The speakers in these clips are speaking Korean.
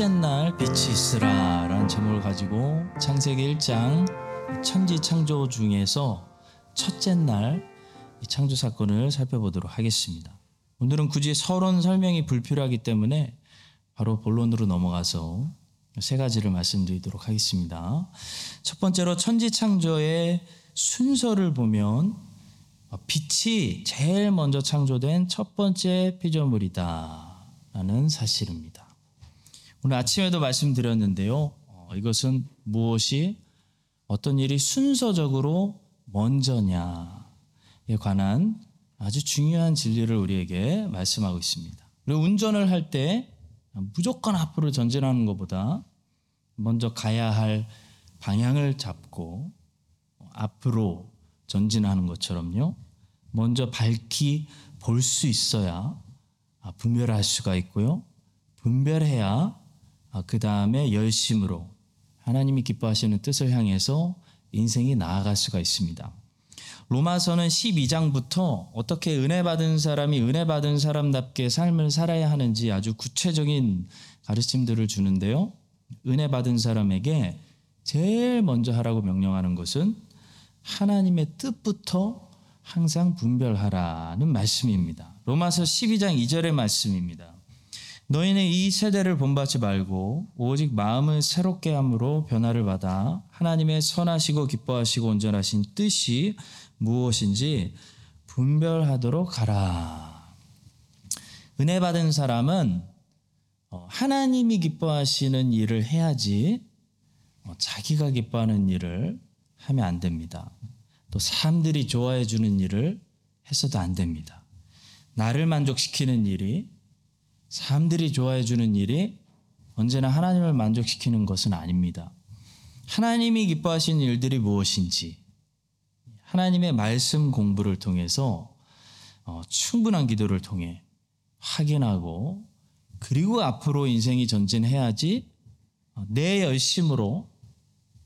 첫째 날 빛이 있으라 라는 제목을 가지고 창세기 1장 천지 창조 중에서 첫째 날이 창조 사건을 살펴보도록 하겠습니다. 오늘은 굳이 서론 설명이 불필요하기 때문에 바로 본론으로 넘어가서 세 가지를 말씀드리도록 하겠습니다. 첫 번째로 천지 창조의 순서를 보면 빛이 제일 먼저 창조된 첫 번째 피조물이다라는 사실입니다. 오늘 아침에도 말씀드렸는데요. 어, 이것은 무엇이 어떤 일이 순서적으로 먼저냐에 관한 아주 중요한 진리를 우리에게 말씀하고 있습니다. 그리고 운전을 할 때 무조건 앞으로 전진하는 것보다 먼저 가야 할 방향을 잡고 앞으로 전진하는 것처럼요. 먼저 밝히 볼 수 있어야 아, 분별할 수가 있고요. 분별해야 그 다음에 열심으로 하나님이 기뻐하시는 뜻을 향해서 인생이 나아갈 수가 있습니다. 로마서는 12장부터 어떻게 은혜 받은 사람이 은혜 받은 사람답게 삶을 살아야 하는지 아주 구체적인 가르침들을 주는데요. 은혜 받은 사람에게 제일 먼저 하라고 명령하는 것은 하나님의 뜻부터 항상 분별하라는 말씀입니다. 로마서 12장 2절의 말씀입니다. 너희는 이 세대를 본받지 말고 오직 마음을 새롭게 함으로 변화를 받아 하나님의 선하시고 기뻐하시고 온전하신 뜻이 무엇인지 분별하도록 하라. 은혜 받은 사람은 어, 하나님이 기뻐하시는 일을 해야지 어, 자기가 기뻐하는 일을 하면 안 됩니다. 또 사람들이 좋아해 주는 일을 해서도 안 됩니다. 나를 만족시키는 일이 사람들이 좋아해 주는 일이 언제나 하나님을 만족시키는 것은 아닙니다. 하나님이 기뻐하시는 일들이 무엇인지 하나님의 말씀 공부를 통해서 어, 충분한 기도를 통해 확인하고 그리고 앞으로 인생이 전진해야지 어, 내 열심으로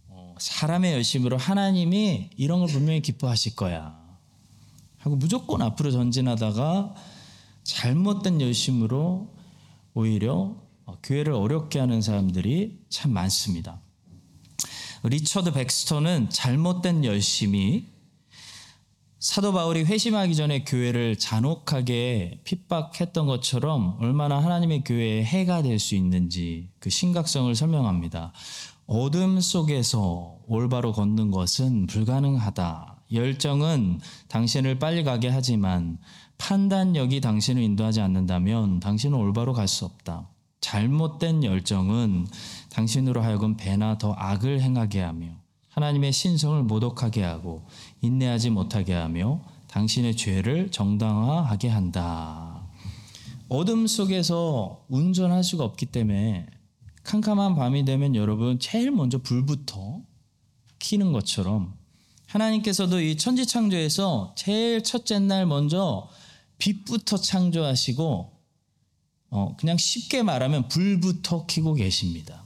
어, 사람의 열심으로 하나님이 이런 걸 분명히 기뻐하실 거야 하고 무조건 앞으로 전진하다가 잘못된 열심으로 오히려 어, 교회를 어렵게 하는 사람들이 참 많습니다. 리처드 백스터는 잘못된 열심이 사도 바울이 회심하기 전에 교회를 잔혹하게 핍박했던 것처럼 얼마나 하나님의 교회에 해가 될 수 있는지 그 심각성을 설명합니다. 어둠 속에서 올바로 걷는 것은 불가능하다. 열정은 당신을 빨리 가게 하지만 판단력이 당신을 인도하지 않는다면 당신은 올바로 갈 수 없다. 잘못된 열정은 당신으로 하여금 배나 더 악을 행하게 하며 하나님의 신성을 모독하게 하고 인내하지 못하게 하며 당신의 죄를 정당화하게 한다. 어둠 속에서 운전할 수가 없기 때문에 캄캄한 밤이 되면 여러분 제일 먼저 불부터 키는 것처럼 하나님께서도 이 천지 창조에서 제일 첫째 날 먼저 빛부터 창조하시고 어, 그냥 쉽게 말하면 불부터 켜고 계십니다.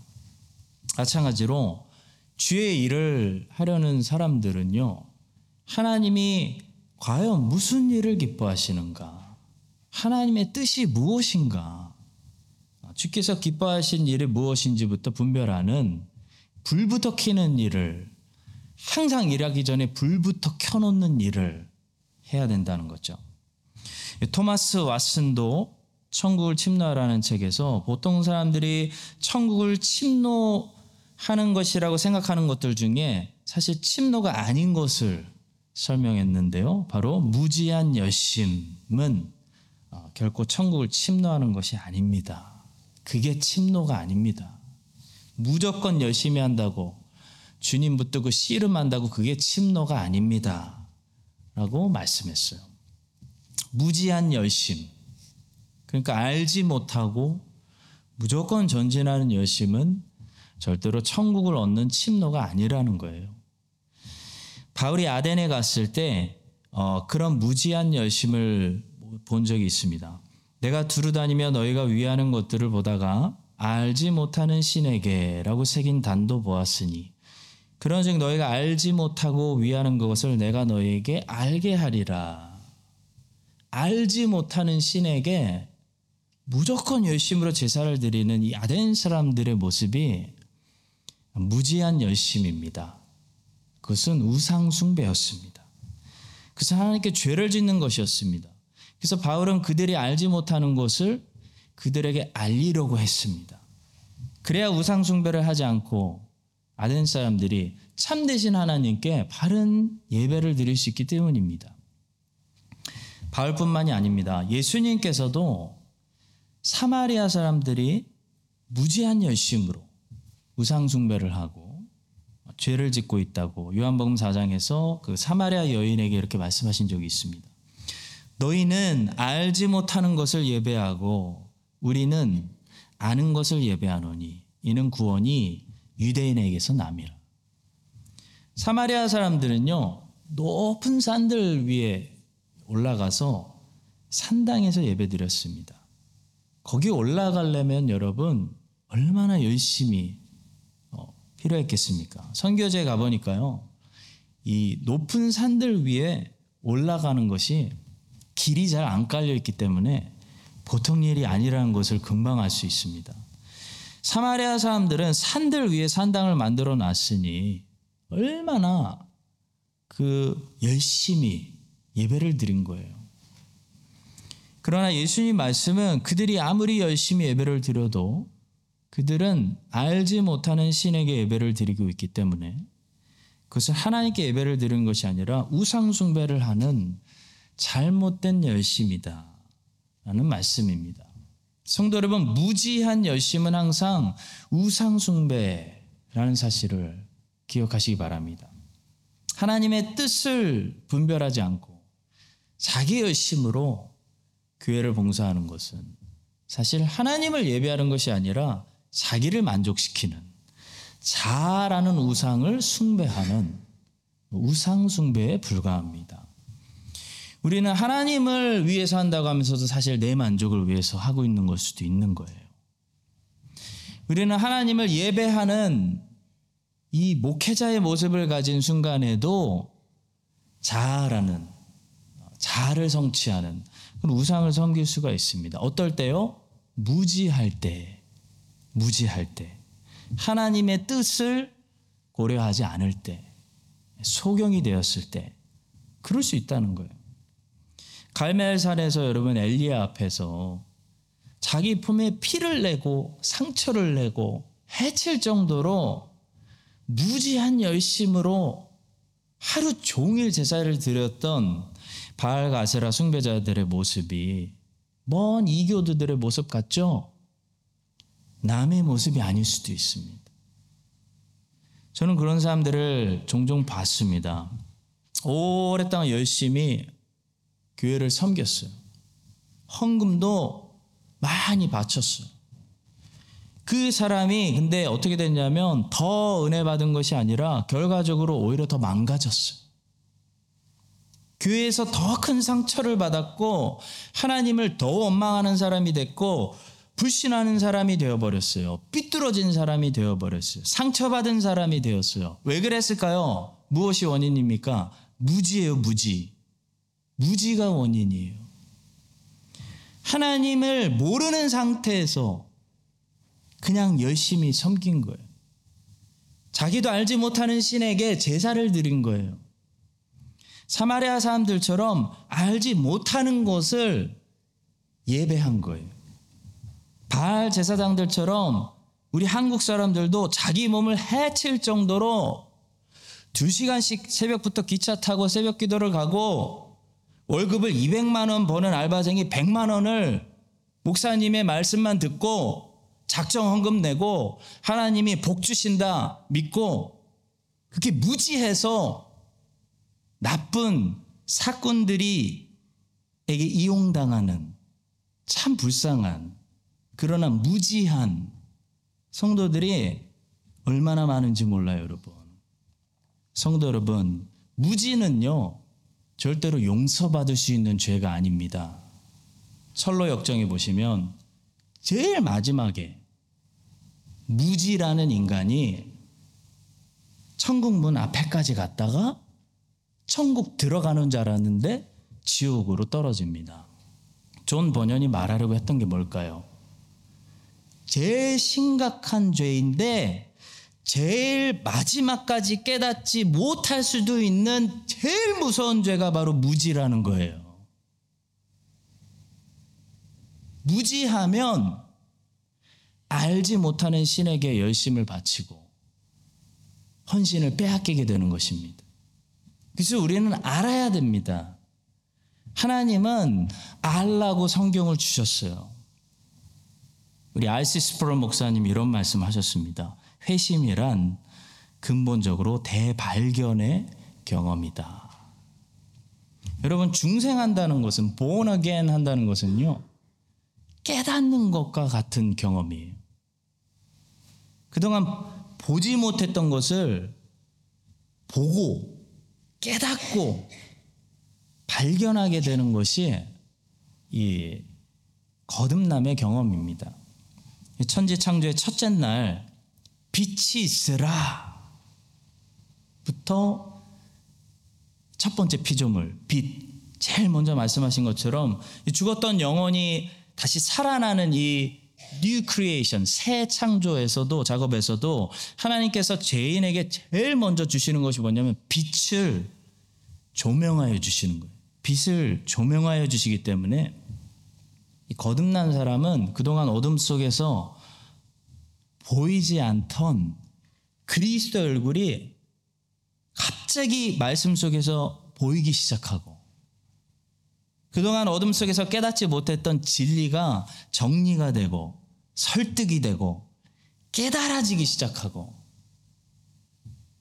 마찬가지로 주의 일을 하려는 사람들은요, 하나님이 과연 무슨 일을 기뻐하시는가? 하나님의 뜻이 무엇인가? 주께서 기뻐하신 일이 무엇인지부터 분별하는 불부터 켜는 일을 항상 일하기 전에 불부터 켜놓는 일을 해야 된다는 거죠. 토마스 왓슨도 천국을 침노하라는 책에서 보통 사람들이 천국을 침노하는 것이라고 생각하는 것들 중에 사실 침노가 아닌 것을 설명했는데요. 바로 무지한 열심은 어, 결코 천국을 침노하는 것이 아닙니다. 그게 침노가 아닙니다. 무조건 열심히 한다고 주님 붙들고 씨름한다고 그게 침노가 아닙니다. 라고 말씀했어요. 무지한 열심. 그러니까 알지 못하고 무조건 전진하는 열심은 절대로 천국을 얻는 침노가 아니라는 거예요. 바울이 아덴에 갔을 때 어, 그런 무지한 열심을 본 적이 있습니다. 내가 두루 다니며 너희가 위하는 것들을 보다가 알지 못하는 신에게라고 새긴 단도 보았으니 그런즉 너희가 알지 못하고 위하는 것을 내가 너희에게 알게 하리라. 알지 못하는 신에게 무조건 열심으로 제사를 드리는 이 아덴 사람들의 모습이 무지한 열심입니다. 그것은 우상 숭배였습니다. 그래서 하나님께 죄를 짓는 것이었습니다. 그래서 바울은 그들이 알지 못하는 것을 그들에게 알리려고 했습니다. 그래야 우상 숭배를 하지 않고 아덴 사람들이 참되신 하나님께 바른 예배를 드릴 수 있기 때문입니다. 바울뿐만이 아닙니다. 예수님께서도 사마리아 사람들이 무지한 열심으로 우상 숭배를 하고 죄를 짓고 있다고 요한복음 4장에서 그 사마리아 여인에게 이렇게 말씀하신 적이 있습니다. 너희는 알지 못하는 것을 예배하고 우리는 아는 것을 예배하노니 이는 구원이 유대인에게서 남이라. 사마리아 사람들은요 높은 산들 위에 올라가서 산당에서 예배드렸습니다. 거기 올라가려면 여러분 얼마나 열심히 어, 필요했겠습니까? 선교제 가보니까요 이 높은 산들 위에 올라가는 것이 길이 잘 안 깔려 있기 때문에 보통 일이 아니라는 것을 금방 알 수 있습니다. 사마리아 사람들은 산들 위에 산당을 만들어 놨으니 얼마나 그 열심히 예배를 드린 거예요. 그러나 예수님 말씀은 그들이 아무리 열심히 예배를 드려도 그들은 알지 못하는 신에게 예배를 드리고 있기 때문에 그것을 하나님께 예배를 드리는 것이 아니라 우상숭배를 하는 잘못된 열심이다. 라는 말씀입니다. 성도 여러분, 무지한 열심은 항상 우상숭배라는 사실을 기억하시기 바랍니다. 하나님의 뜻을 분별하지 않고 자기 열심으로 교회를 봉사하는 것은 사실 하나님을 예배하는 것이 아니라 자기를 만족시키는 자라는 우상을 숭배하는 우상 숭배에 불과합니다. 우리는 하나님을 위해서 한다고 하면서도 사실 내 만족을 위해서 하고 있는 걸 수도 있는 거예요. 우리는 하나님을 예배하는 이 목회자의 모습을 가진 순간에도 자아라는 자아를 성취하는 우상을 섬길 수가 있습니다. 어떨 때요? 무지할 때, 무지할 때, 하나님의 뜻을 고려하지 않을 때, 소경이 되었을 때, 그럴 수 있다는 거예요. 갈멜산에서 여러분 엘리야 앞에서 자기 품에 피를 내고 상처를 내고 해칠 정도로 무지한 열심으로 하루 종일 제사를 드렸던 바알 가세라 숭배자들의 모습이 먼 이교도들의 모습 같죠? 남의 모습이 아닐 수도 있습니다. 저는 그런 사람들을 종종 봤습니다. 오랫동안 열심히 교회를 섬겼어요. 헌금도 많이 바쳤어요. 그 사람이 근데 어떻게 됐냐면 더 은혜 받은 것이 아니라 결과적으로 오히려 더 망가졌어요. 교회에서 더 큰 상처를 받았고 하나님을 더 원망하는 사람이 됐고 불신하는 사람이 되어버렸어요. 삐뚤어진 사람이 되어버렸어요. 상처받은 사람이 되었어요. 왜 그랬을까요? 무엇이 원인입니까? 무지예요, 무지. 무지가 원인이에요. 하나님을 모르는 상태에서 그냥 열심히 섬긴 거예요. 자기도 알지 못하는 신에게 제사를 드린 거예요. 사마리아 사람들처럼 알지 못하는 것을 예배한 거예요. 바알 제사장들처럼 우리 한국 사람들도 자기 몸을 해칠 정도로 두 시간씩 새벽부터 기차 타고 새벽 기도를 가고 월급을 200만 원 버는 알바생이 100만 원을 목사님의 말씀만 듣고 작정 헌금 내고 하나님이 복 주신다 믿고 그렇게 무지해서 나쁜 사건들이 에게 이용당하는 참 불쌍한 그러나 무지한 성도들이 얼마나 많은지 몰라요, 여러분. 성도 여러분, 무지는요, 절대로 용서받을 수 있는 죄가 아닙니다. 철로 역정에 보시면 제일 마지막에 무지라는 인간이 천국 문 앞에까지 갔다가 천국 들어가는 줄 알았는데 지옥으로 떨어집니다. 존 번연이 말하려고 했던 게 뭘까요? 제일 심각한 죄인데 제일 마지막까지 깨닫지 못할 수도 있는 제일 무서운 죄가 바로 무지라는 거예요. 무지하면 알지 못하는 신에게 열심을 바치고 헌신을 빼앗기게 되는 것입니다. 그래서 우리는 알아야 됩니다. 하나님은 알라고 성경을 주셨어요. 우리 알시 스프로 목사님 이런 말씀 하셨습니다. 회심이란 근본적으로 대발견의 경험이다. 여러분 중생한다는 것은 born again 한다는 것은요. 깨닫는 것과 같은 경험이에요. 그동안 보지 못했던 것을 보고 깨닫고 발견하게 되는 것이 이 거듭남의 경험입니다. 천지 창조의 첫째 날 빛이 있으라 부터 첫 번째 피조물 빛 제일 먼저 말씀하신 것처럼 죽었던 영혼이 다시 살아나는 이 New Creation 새 창조에서도 작업에서도 하나님께서 죄인에게 제일 먼저 주시는 것이 뭐냐면 빛을 조명하여 주시는 거예요. 빛을 조명하여 주시기 때문에 이 거듭난 사람은 그동안 어둠 속에서 보이지 않던 그리스도 얼굴이 갑자기 말씀 속에서 보이기 시작하고 그동안 어둠 속에서 깨닫지 못했던 진리가 정리가 되고 설득이 되고 깨달아지기 시작하고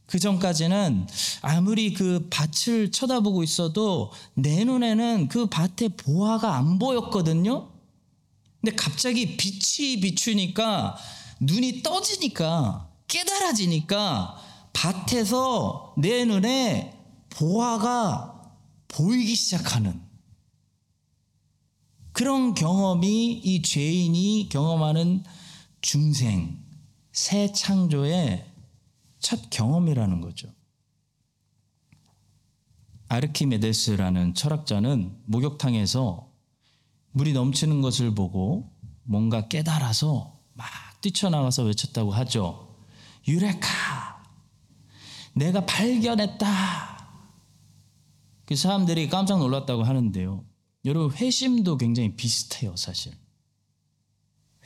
그 전까지는 아무리 그 밭을 쳐다보고 있어도 내 눈에는 그 밭의 보화가 안 보였거든요. 근데 갑자기 빛이 비추니까 눈이 떠지니까 깨달아지니까 밭에서 내 눈에 보화가 보이기 시작하는 그런 경험이 이 죄인이 경험하는 중생, 새 창조의 첫 경험이라는 거죠. 아르키메데스라는 철학자는 목욕탕에서 물이 넘치는 것을 보고 뭔가 깨달아서 막 뛰쳐나가서 외쳤다고 하죠. 유레카! 내가 발견했다! 그 사람들이 깜짝 놀랐다고 하는데요. 여러분, 회심도 굉장히 비슷해요, 사실.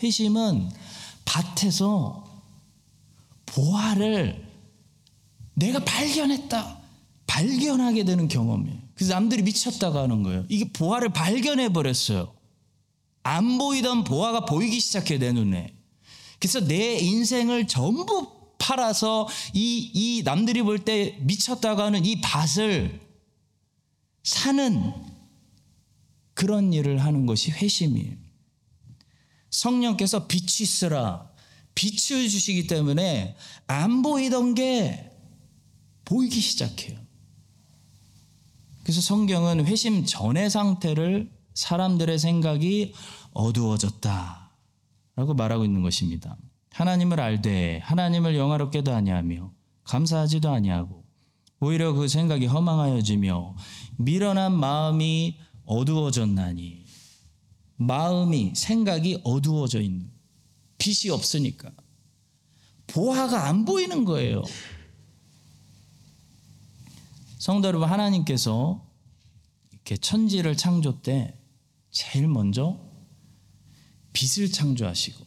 회심은 밭에서 보화를 내가 발견했다. 발견하게 되는 경험이에요. 그래서 남들이 미쳤다고 하는 거예요. 이게 보화를 발견해 버렸어요. 안 보이던 보화가 보이기 시작해 내 눈에. 그래서 내 인생을 전부 팔아서 이, 이 남들이 볼 때 미쳤다고 하는 이 밭을 사는 그런 일을 하는 것이 회심이에요. 성령께서 빛이 있으라 빛을 주시기 때문에 안 보이던 게 보이기 시작해요. 그래서 성경은 회심 전의 상태를 사람들의 생각이 어두워졌다. 라고 말하고 있는 것입니다. 하나님을 알되 하나님을 영화롭게도 아니하며 감사하지도 아니하고 오히려 그 생각이 허망하여지며 미련한 마음이 어두워졌나니 마음이 생각이 어두워져 있는 빛이 없으니까 보화가 안 보이는 거예요. 성도 여러분 하나님께서 이렇게 천지를 창조 때 제일 먼저 빛을 창조하시고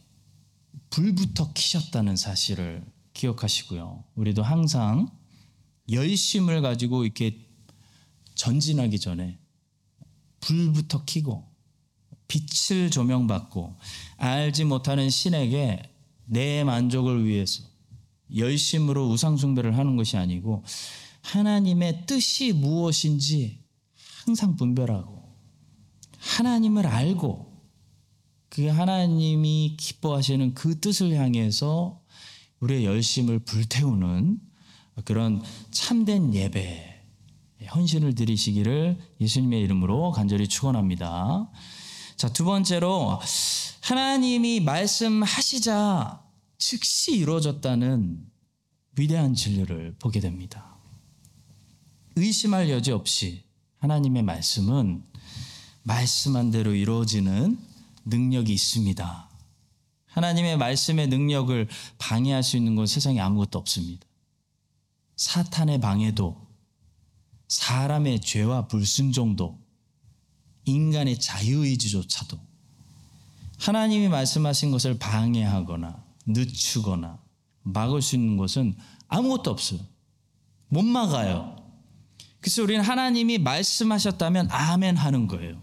불부터 키셨다는 사실을 기억하시고요. 우리도 항상 열심을 가지고 이렇게 전진하기 전에 불부터 키고 빛을 조명받고 알지 못하는 신에게 내 만족을 위해서 열심으로 우상숭배를 하는 것이 아니고 하나님의 뜻이 무엇인지 항상 분별하고 하나님을 알고 그 하나님이 기뻐하시는 그 뜻을 향해서 우리의 열심을 불태우는 그런 참된 예배, 헌신을 드리시기를 예수님의 이름으로 간절히 축원합니다. 자, 두 번째로 하나님이 말씀하시자 즉시 이루어졌다는 위대한 진리를 보게 됩니다. 의심할 여지 없이 하나님의 말씀은 말씀한 대로 이루어지는 능력이 있습니다. 하나님의 말씀의 능력을 방해할 수 있는 건 세상에 아무것도 없습니다. 사탄의 방해도, 사람의 죄와 불순종도, 인간의 자유의지조차도 하나님이 말씀하신 것을 방해하거나 늦추거나 막을 수 있는 것은 아무것도 없어요. 못 막아요. 그래서 우리는 하나님이 말씀하셨다면 아멘 하는 거예요.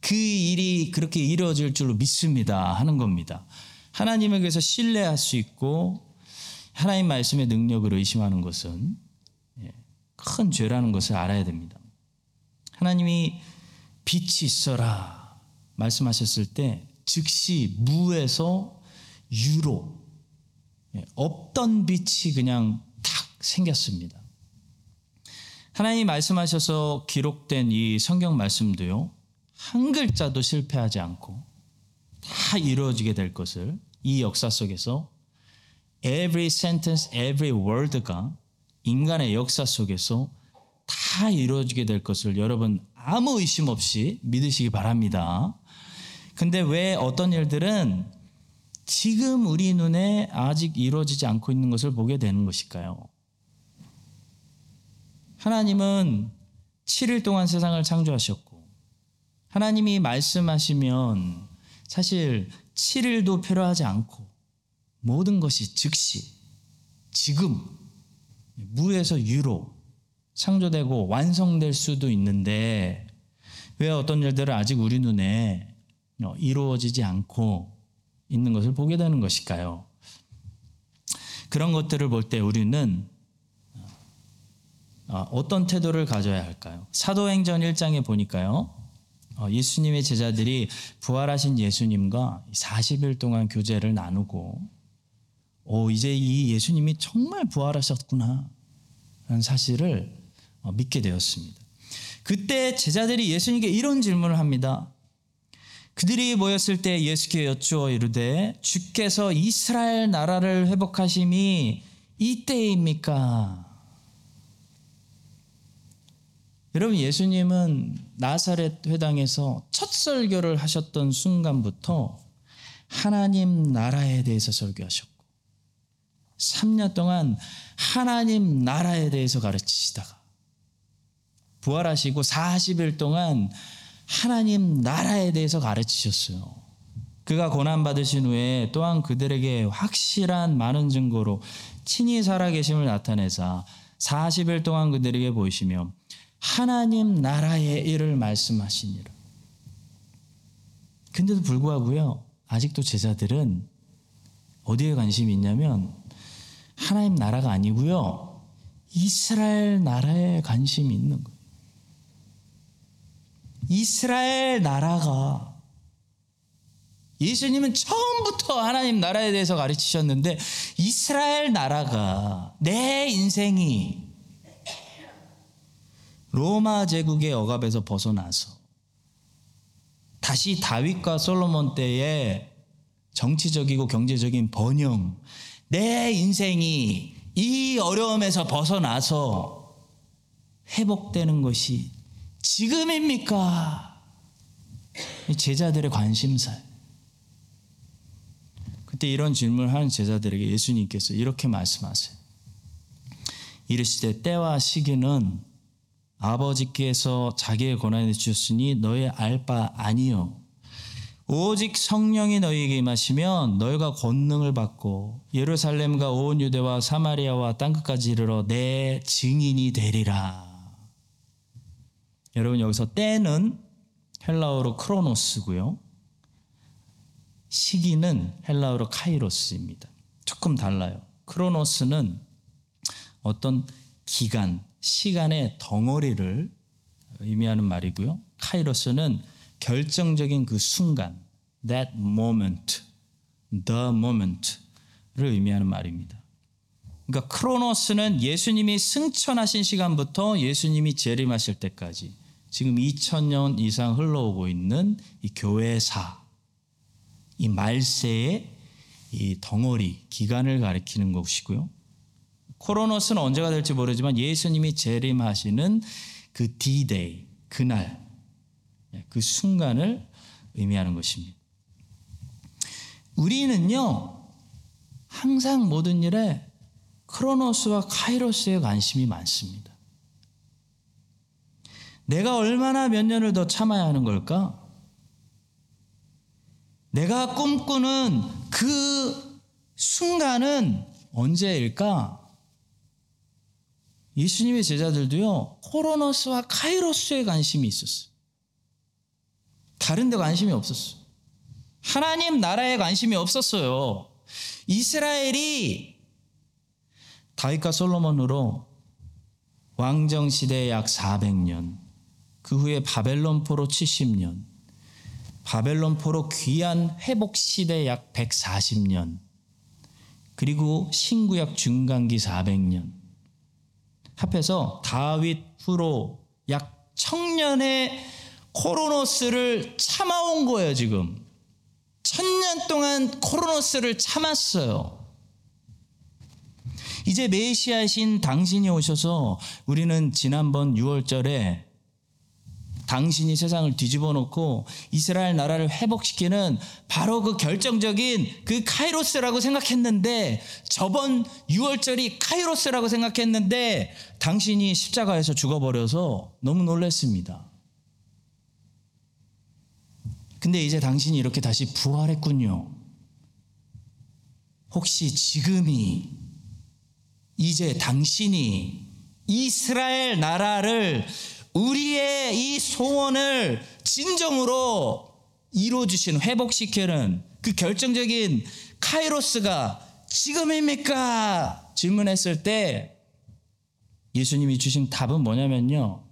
그 일이 그렇게 이루어질 줄로 믿습니다 하는 겁니다. 하나님에 대해서 신뢰할 수 있고 하나님 말씀의 능력을 의심하는 것은 예, 큰 죄라는 것을 알아야 됩니다. 하나님이 빛이 있어라 말씀하셨을 때 즉시 무에서 유로 예, 없던 빛이 그냥 탁 생겼습니다. 하나님이 말씀하셔서 기록된 이 성경 말씀도요. 한 글자도 실패하지 않고 다 이루어지게 될 것을 이 역사 속에서 every sentence, every word가 인간의 역사 속에서 다 이루어지게 될 것을 여러분 아무 의심 없이 믿으시기 바랍니다. 근데 왜 어떤 일들은 지금 우리 눈에 아직 이루어지지 않고 있는 것을 보게 되는 것일까요? 하나님은 7일 동안 세상을 창조하셨고, 하나님이 말씀하시면 사실 7일도 필요하지 않고, 모든 것이 즉시, 지금, 무에서 유로 창조되고 완성될 수도 있는데, 왜 어떤 일들은 아직 우리 눈에 이루어지지 않고 있는 것을 보게 되는 것일까요? 그런 것들을 볼 때 우리는 어, 어떤 태도를 가져야 할까요? 사도행전 1장에 보니까요. 어, 예수님의 제자들이 부활하신 예수님과 40일 동안 교제를 나누고 오, 이제 이 예수님이 정말 부활하셨구나 라는 사실을 어, 믿게 되었습니다. 그때 제자들이 예수님께 이런 질문을 합니다. 그들이 모였을 때 예수께 여쭈어 이르되 주께서 이스라엘 나라를 회복하심이 이때입니까? 여러분 예수님은 나사렛 회당에서 첫 설교를 하셨던 순간부터 하나님 나라에 대해서 설교하셨고 3년 동안 하나님 나라에 대해서 가르치시다가 부활하시고 40일 동안 하나님 나라에 대해서 가르치셨어요. 그가 고난받으신 후에 또한 그들에게 확실한 많은 증거로 친히 살아계심을 나타내사 40일 동안 그들에게 보이시며 하나님 나라의 일을 말씀하시니라. 근데도 불구하고요, 아직도 제자들은 어디에 관심이 있냐면 하나님 나라가 아니고요, 이스라엘 나라에 관심이 있는 거예요. 이스라엘 나라가 예수님은 처음부터 하나님 나라에 대해서 가르치셨는데 이스라엘 나라가 내 인생이 로마 제국의 억압에서 벗어나서 다시 다윗과 솔로몬 때의 정치적이고 경제적인 번영, 내 인생이 이 어려움에서 벗어나서 회복되는 것이 지금입니까? 제자들의 관심사. 그때 이런 질문을 하는 제자들에게 예수님께서 이렇게 말씀하세요. 이르시되 때와 시기는 아버지께서 자기의 권한에 주셨으니 너의 알바 아니요. 오직 성령이 너희에게 임하시면 너희가 권능을 받고 예루살렘과 온 유대와 사마리아와 땅끝까지 이르러 내 증인이 되리라. 여러분 여기서 때는 헬라어로 크로노스고요. 시기는 헬라어로 카이로스입니다. 조금 달라요. 크로노스는 어떤 기간, 시간의 덩어리를 의미하는 말이고요. 카이로스는 결정적인 그 순간, that moment, the moment를 의미하는 말입니다. 그러니까 크로노스는 예수님이 승천하신 시간부터 예수님이 재림하실 때까지 지금 2000년 이상 흘러오고 있는 이 교회사, 이 말세의 이 덩어리, 기간을 가리키는 것이고요. 코로노스는 언제가 될지 모르지만 예수님이 재림하시는 그 D-Day, 그날, 예, 그 순간을 의미하는 것입니다. 우리는요, 항상 모든 일에 크로노스와 카이로스에 관심이 많습니다. 내가 얼마나 몇 년을 더 참아야 하는 걸까? 내가 꿈꾸는 그 순간은 언제일까? 예수님의 제자들도요, 코로노스와 카이로스에 관심이 있었어요. 다른 데 관심이 없었어요. 하나님 나라에 관심이 없었어요. 이스라엘이 다윗과 솔로몬으로 왕정 시대 약 400년, 그 후에 바벨론 포로 70년, 바벨론 포로 귀한 회복 시대 약 140년, 그리고 신구약 중간기 400년. 합해서 다윗 후로 약 청년의 코로노스를 참아온 거예요, 지금. 천년 동안 코로노스를 참았어요. 이제 메시아신 당신이 오셔서 우리는 지난번 6월절에 당신이 세상을 뒤집어 놓고 이스라엘 나라를 회복시키는 바로 그 결정적인 그 카이로스라고 생각했는데 저번 6월절이 카이로스라고 생각했는데 당신이 십자가에서 죽어버려서 너무 놀랐습니다. 근데 이제 당신이 이렇게 다시 부활했군요. 혹시 지금이 이제 당신이 이스라엘 나라를 우리의 이 소원을 진정으로 이루어 주신 회복시키는 그 결정적인 카이로스가 지금입니까? 질문했을 때 예수님이 주신 답은 뭐냐면요.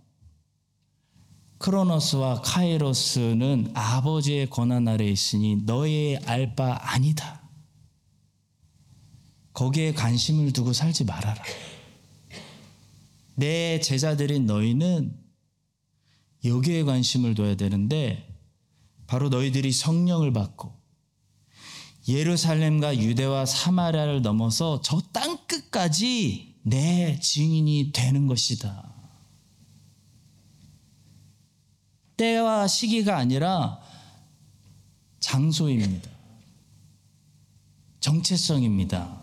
크로노스와 카이로스는 아버지의 권한 아래 있으니 너의 알바 아니다. 거기에 관심을 두고 살지 말아라. 내 제자들인 너희는 여기에 관심을 둬야 되는데 바로 너희들이 성령을 받고 예루살렘과 유대와 사마리아를 넘어서 저 땅 끝까지 내 증인이 되는 것이다. 때와 시기가 아니라 장소입니다. 정체성입니다.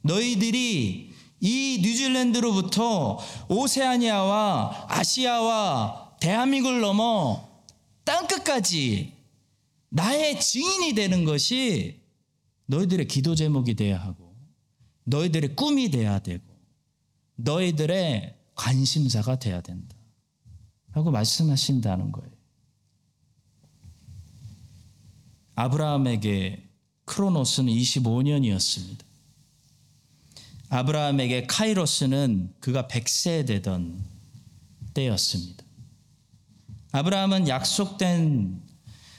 너희들이 이 뉴질랜드로부터 오세아니아와 아시아와 대한민국을 넘어 땅끝까지 나의 증인이 되는 것이 너희들의 기도 제목이 돼야 하고 너희들의 꿈이 돼야 되고 너희들의 관심사가 돼야 된다. 라고 말씀하신다는 거예요. 아브라함에게 크로노스는 25년이었습니다. 아브라함에게 카이로스는 그가 100세 되던 때였습니다. 아브라함은 약속된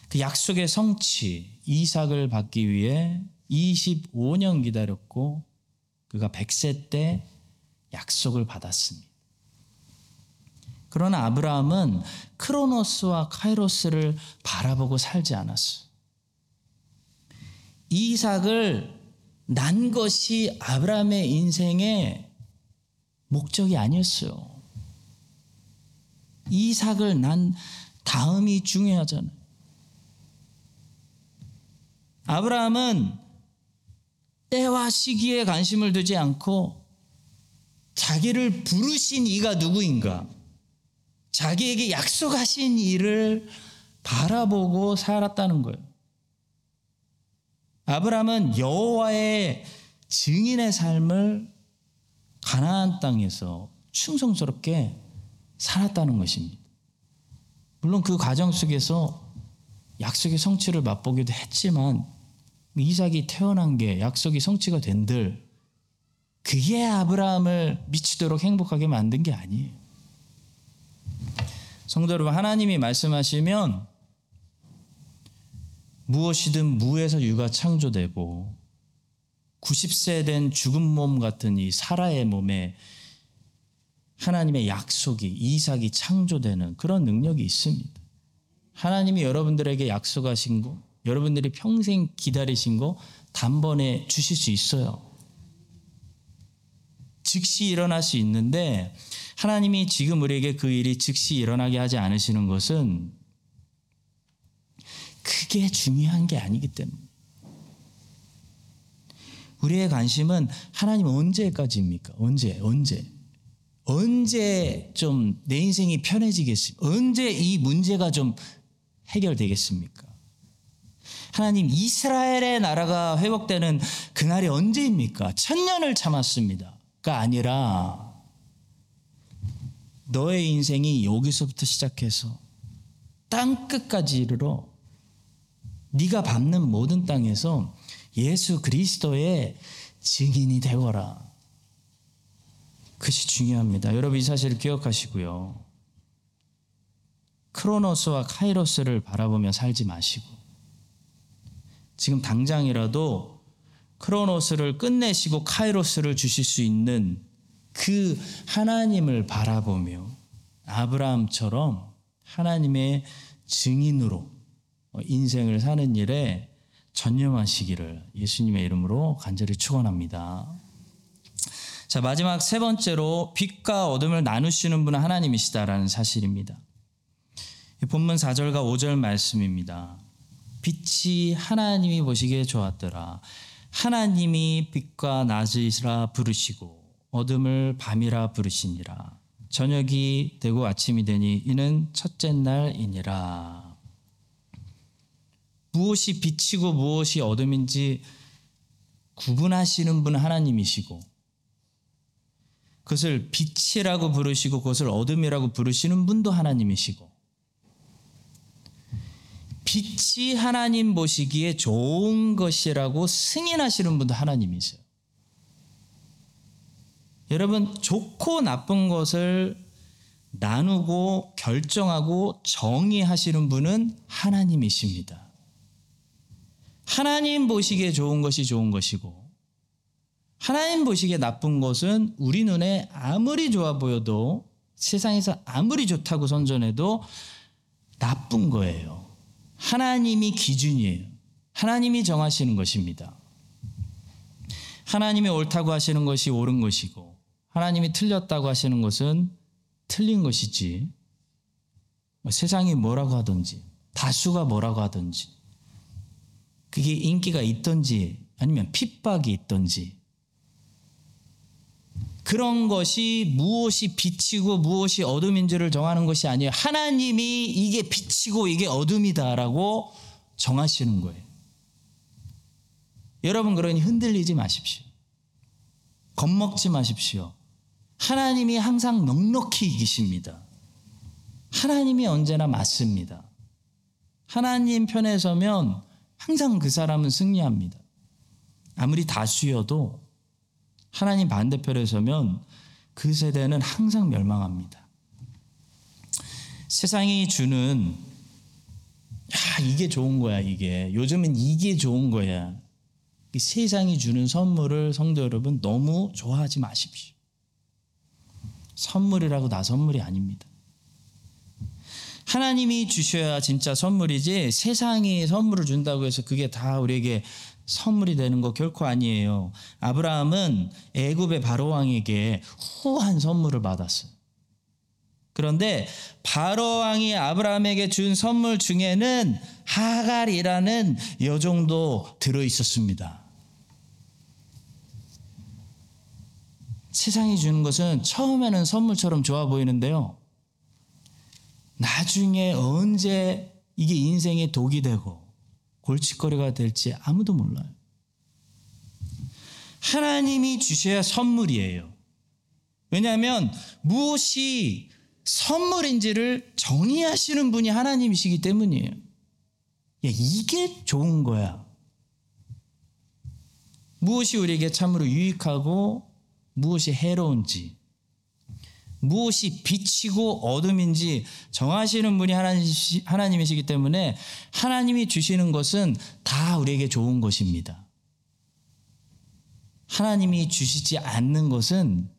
그 약속의 성취 이삭을 받기 위해 25년 기다렸고 그가 100세 때 약속을 받았습니다. 그러나 아브라함은 크로노스와 카이로스를 바라보고 살지 않았어. 이삭을 난 것이 아브라함의 인생의 목적이 아니었어요. 이삭을 난 다음이 중요하잖아요. 아브라함은 때와 시기에 관심을 두지 않고 자기를 부르신 이가 누구인가? 자기에게 약속하신 일을 바라보고 살았다는 거예요. 아브라함은 여호와의 증인의 삶을 가나안 땅에서 충성스럽게 살았다는 것입니다. 물론 그 과정 속에서 약속의 성취를 맛보기도 했지만 이삭이 태어난 게 약속이 성취가 된들 그게 아브라함을 미치도록 행복하게 만든 게 아니에요. 성도 여러분, 하나님이 말씀하시면 무엇이든 무에서 유가 창조되고 90세 된 죽은 몸 같은 이 사라의 몸에 하나님의 약속이 이삭이 창조되는 그런 능력이 있습니다. 하나님이 여러분들에게 약속하신 거, 여러분들이 평생 기다리신 거 단번에 주실 수 있어요. 즉시 일어날 수 있는데 하나님이 지금 우리에게 그 일이 즉시 일어나게 하지 않으시는 것은 그게 중요한 게 아니기 때문에. 우리의 관심은 하나님 언제까지입니까? 언제, 언제? 언제 좀 내 인생이 편해지겠습니까? 언제 이 문제가 좀 해결되겠습니까? 하나님 이스라엘의 나라가 회복되는 그날이 언제입니까? 천년을 참았습니다.가 아니라 너의 인생이 여기서부터 시작해서 땅 끝까지 이르러 네가 밟는 모든 땅에서 예수 그리스도의 증인이 되거라. 그것이 중요합니다. 여러분 이 사실을 기억하시고요. 크로노스와 카이로스를 바라보며 살지 마시고 지금 당장이라도 크로노스를 끝내시고 카이로스를 주실 수 있는 그 하나님을 바라보며 아브라함처럼 하나님의 증인으로 인생을 사는 일에 전념하시기를 예수님의 이름으로 간절히 축원합니다. 자, 마지막 세 번째로 빛과 어둠을 나누시는 분은 하나님이시다라는 사실입니다. 본문 4절과 5절 말씀입니다. 빛이 하나님이 보시기에 좋았더라. 하나님이 빛과 낮이라 부르시고 어둠을 밤이라 부르시니라. 저녁이 되고 아침이 되니 이는 첫째 날이니라. 무엇이 빛이고 무엇이 어둠인지 구분하시는 분은 하나님이시고 그것을 빛이라고 부르시고 그것을 어둠이라고 부르시는 분도 하나님이시고 빛이 하나님 보시기에 좋은 것이라고 승인하시는 분도 하나님이세요. 여러분 좋고 나쁜 것을 나누고 결정하고 정의하시는 분은 하나님이십니다. 하나님 보시기에 좋은 것이 좋은 것이고 하나님 보시기에 나쁜 것은 우리 눈에 아무리 좋아 보여도 세상에서 아무리 좋다고 선전해도 나쁜 거예요. 하나님이 기준이에요. 하나님이 정하시는 것입니다. 하나님이 옳다고 하시는 것이 옳은 것이고 하나님이 틀렸다고 하시는 것은 틀린 것이지. 뭐 세상이 뭐라고 하든지 다수가 뭐라고 하든지 그게 인기가 있든지 아니면 핍박이 있든지 그런 것이 무엇이 빛이고 무엇이 어둠인지를 정하는 것이 아니에요. 하나님이 이게 빛이고 이게 어둠이다라고 정하시는 거예요. 여러분 그러니 흔들리지 마십시오. 겁먹지 마십시오. 하나님이 항상 넉넉히 이기십니다. 하나님이 언제나 맞습니다. 하나님 편에 서면 항상 그 사람은 승리합니다. 아무리 다수여도 하나님 반대편에 서면 그 세대는 항상 멸망합니다. 세상이 주는 야, 이게 좋은 거야, 이게. 요즘은 이게 좋은 거야. 세상이 주는 선물을 성도 여러분 너무 좋아하지 마십시오. 선물이라고 나 선물이 아닙니다. 하나님이 주셔야 진짜 선물이지 세상이 선물을 준다고 해서 그게 다 우리에게 선물이 되는 거 결코 아니에요. 아브라함은 애굽의 바로 왕에게 후한 선물을 받았어요. 그런데 바로 왕이 아브라함에게 준 선물 중에는 하갈이라는 여종도 들어 있었습니다. 세상이 주는 것은 처음에는 선물처럼 좋아 보이는데요. 나중에 언제 이게 인생의 독이 되고 골칫거리가 될지 아무도 몰라요. 하나님이 주셔야 선물이에요. 왜냐하면 무엇이 선물인지를 정의하시는 분이 하나님이시기 때문이에요. 야, 이게 좋은 거야. 무엇이 우리에게 참으로 유익하고 무엇이 해로운지 무엇이 빛이고 어둠인지 정하시는 분이 하나님 이시기 때문에 하나님이 주시는 것은 다 우리에게 좋은 것입니다. 하나님이 주시지 않는 것은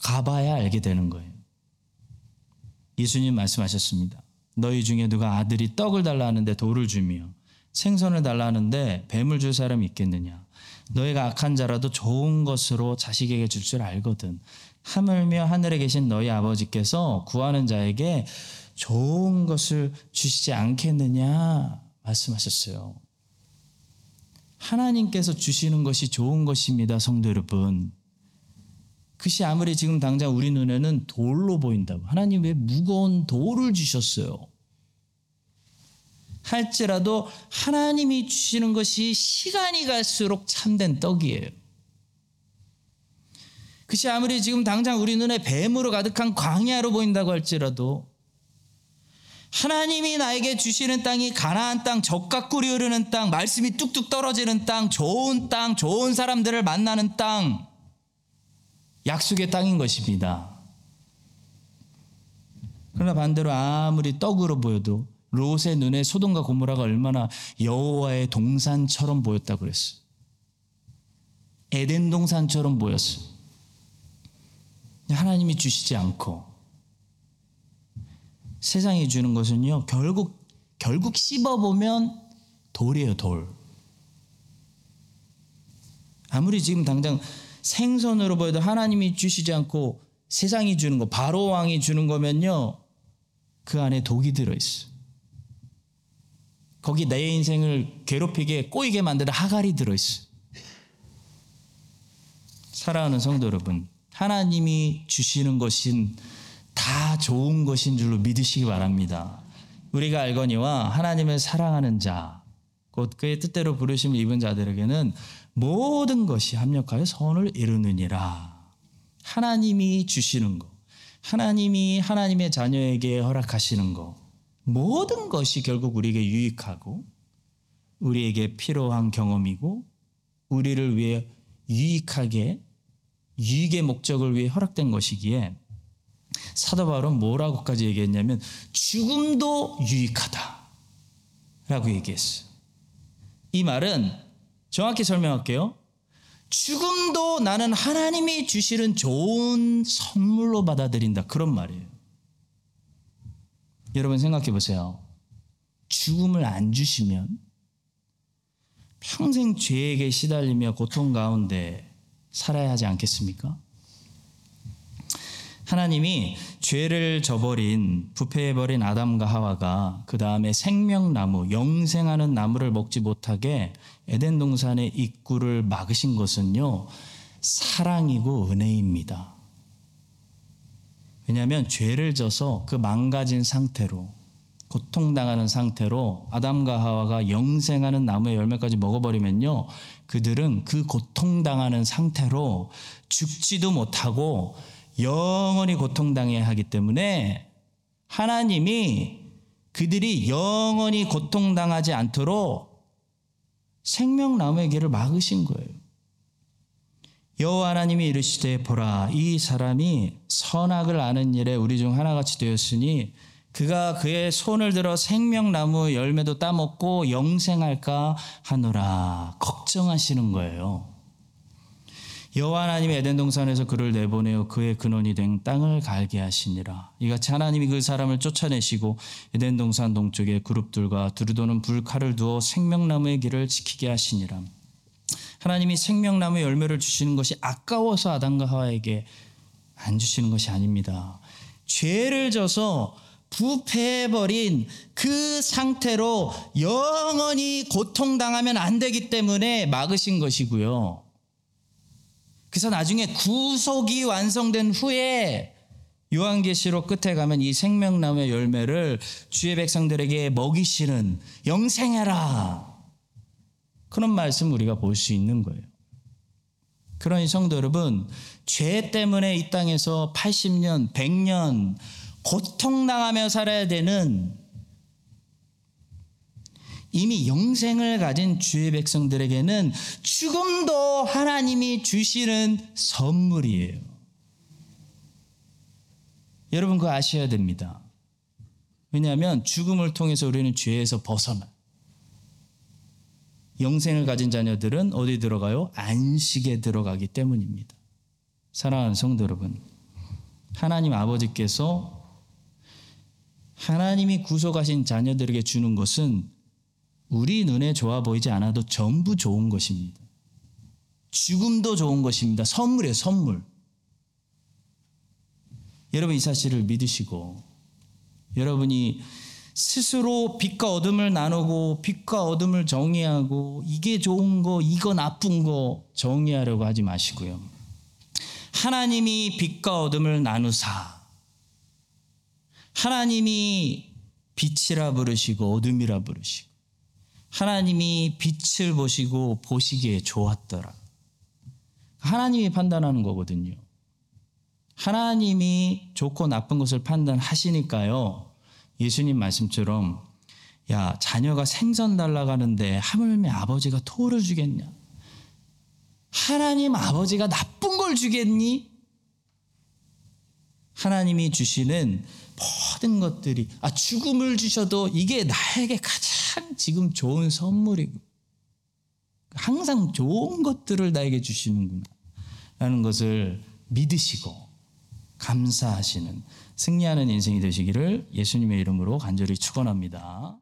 가봐야 알게 되는 거예요. 예수님 말씀하셨습니다. 너희 중에 누가 아들이 떡을 달라 하는데 돌을 주며 생선을 달라 하는데 뱀을 줄 사람이 있겠느냐? 너희가 악한 자라도 좋은 것으로 자식에게 줄 줄 알거든. 하물며 하늘에 계신 너희 아버지께서 구하는 자에게 좋은 것을 주시지 않겠느냐 말씀하셨어요. 하나님께서 주시는 것이 좋은 것입니다, 성도 여러분. 그것이 아무리 지금 당장 우리 눈에는 돌로 보인다고. 하나님 왜 무거운 돌을 주셨어요? 할지라도 하나님이 주시는 것이 시간이 갈수록 참된 떡이에요. 그것이 아무리 지금 당장 우리 눈에 뱀으로 가득한 광야로 보인다고 할지라도 하나님이 나에게 주시는 땅이 가나안 땅, 적과 꿀이 흐르는 땅, 말씀이 뚝뚝 떨어지는 땅, 좋은 땅, 좋은 사람들을 만나는 땅, 약속의 땅인 것입니다. 그러나 반대로 아무리 떡으로 보여도 롯의 눈에 소돔과 고모라가 얼마나 여호와의 동산처럼 보였다고 그랬어. 에덴 동산처럼 보였어. 하나님이 주시지 않고 세상이 주는 것은요 결국 결국 씹어 보면 돌이에요 돌. 아무리 지금 당장 생선으로 보여도 하나님이 주시지 않고 세상이 주는 거 바로 왕이 주는 거면요 그 안에 독이 들어 있어. 거기 내 인생을 괴롭히게 꼬이게 만드는 하갈이 들어 있어. 사랑하는 성도 여러분, 하나님이 주시는 것인 다 좋은 것인 줄로 믿으시기 바랍니다. 우리가 알거니와 하나님을 사랑하는 자, 곧 그의 뜻대로 부르심을 입은 자들에게는 모든 것이 합력하여 선을 이루느니라. 하나님이 주시는 것, 하나님이 하나님의 자녀에게 허락하시는 것, 모든 것이 결국 우리에게 유익하고 우리에게 필요한 경험이고 우리를 위해 유익하게 유익의 목적을 위해 허락된 것이기에 사도 바울은 뭐라고까지 얘기했냐면 죽음도 유익하다라고 얘기했어요. 이 말은 정확히 설명할게요. 죽음도 나는 하나님이 주시는 좋은 선물로 받아들인다. 그런 말이에요. 여러분 생각해 보세요. 죽음을 안 주시면 평생 죄에게 시달리며 고통 가운데 살아야 하지 않겠습니까? 하나님이 죄를 저버린 부패해버린 아담과 하와가 그 다음에 생명나무 영생하는 나무를 먹지 못하게 에덴 동산의 입구를 막으신 것은요 사랑이고 은혜입니다. 왜냐하면 죄를 져서 그 망가진 상태로 고통당하는 상태로 아담과 하와가 영생하는 나무의 열매까지 먹어버리면요 그들은 그 고통당하는 상태로 죽지도 못하고 영원히 고통당해야 하기 때문에 하나님이 그들이 영원히 고통당하지 않도록 생명나무의 길을 막으신 거예요. 여호와 하나님이 이르시되 보라 이 사람이 선악을 아는 일에 우리 중 하나같이 되었으니 그가 그의 손을 들어 생명나무 열매도 따먹고 영생할까 하노라 걱정하시는 거예요. 여호와 하나님이 에덴 동산에서 그를 내보내어 그의 근원이 된 땅을 갈게 하시니라. 이같이 하나님이 그 사람을 쫓아내시고 에덴 동산 동쪽에 그룹들과 두루도는 불칼을 두어 생명나무의 길을 지키게 하시니라. 하나님이 생명나무 열매를 주시는 것이 아까워서 아담과 하와에게 안 주시는 것이 아닙니다. 죄를 져서 부패해버린 그 상태로 영원히 고통당하면 안 되기 때문에 막으신 것이고요. 그래서 나중에 구속이 완성된 후에 요한계시록 끝에 가면 이 생명나무의 열매를 주의 백성들에게 먹이시는 영생해라. 그런 말씀 우리가 볼 수 있는 거예요. 그러니 성도 여러분, 죄 때문에 이 땅에서 80년, 100년 고통당하며 살아야 되는 이미 영생을 가진 주의 백성들에게는 죽음도 하나님이 주시는 선물이에요. 여러분 그거 아셔야 됩니다. 왜냐하면 죽음을 통해서 우리는 죄에서 벗어나. 영생을 가진 자녀들은 어디 들어가요? 안식에 들어가기 때문입니다. 사랑하는 성도 여러분, 하나님 아버지께서 하나님이 구속하신 자녀들에게 주는 것은 우리 눈에 좋아 보이지 않아도 전부 좋은 것입니다. 죽음도 좋은 것입니다. 선물이에요, 선물. 여러분 이 사실을 믿으시고 여러분이 스스로 빛과 어둠을 나누고 빛과 어둠을 정의하고 이게 좋은 거 이거 나쁜 거 정의하려고 하지 마시고요. 하나님이 빛과 어둠을 나누사 하나님이 빛이라 부르시고 어둠이라 부르시고 하나님이 빛을 보시고 보시기에 좋았더라. 하나님이 판단하는 거거든요. 하나님이 좋고 나쁜 것을 판단하시니까요. 예수님 말씀처럼 야 자녀가 생선 달라가는데 하물며 아버지가 토를 주겠냐? 하나님 아버지가 나쁜 걸 주겠니? 하나님이 주시는 모든 것들이 아 죽음을 주셔도 이게 나에게 가장 지금 좋은 선물이고 항상 좋은 것들을 나에게 주시는구나 라는 것을 믿으시고 감사하시는 승리하는 인생이 되시기를 예수님의 이름으로 간절히 축원합니다.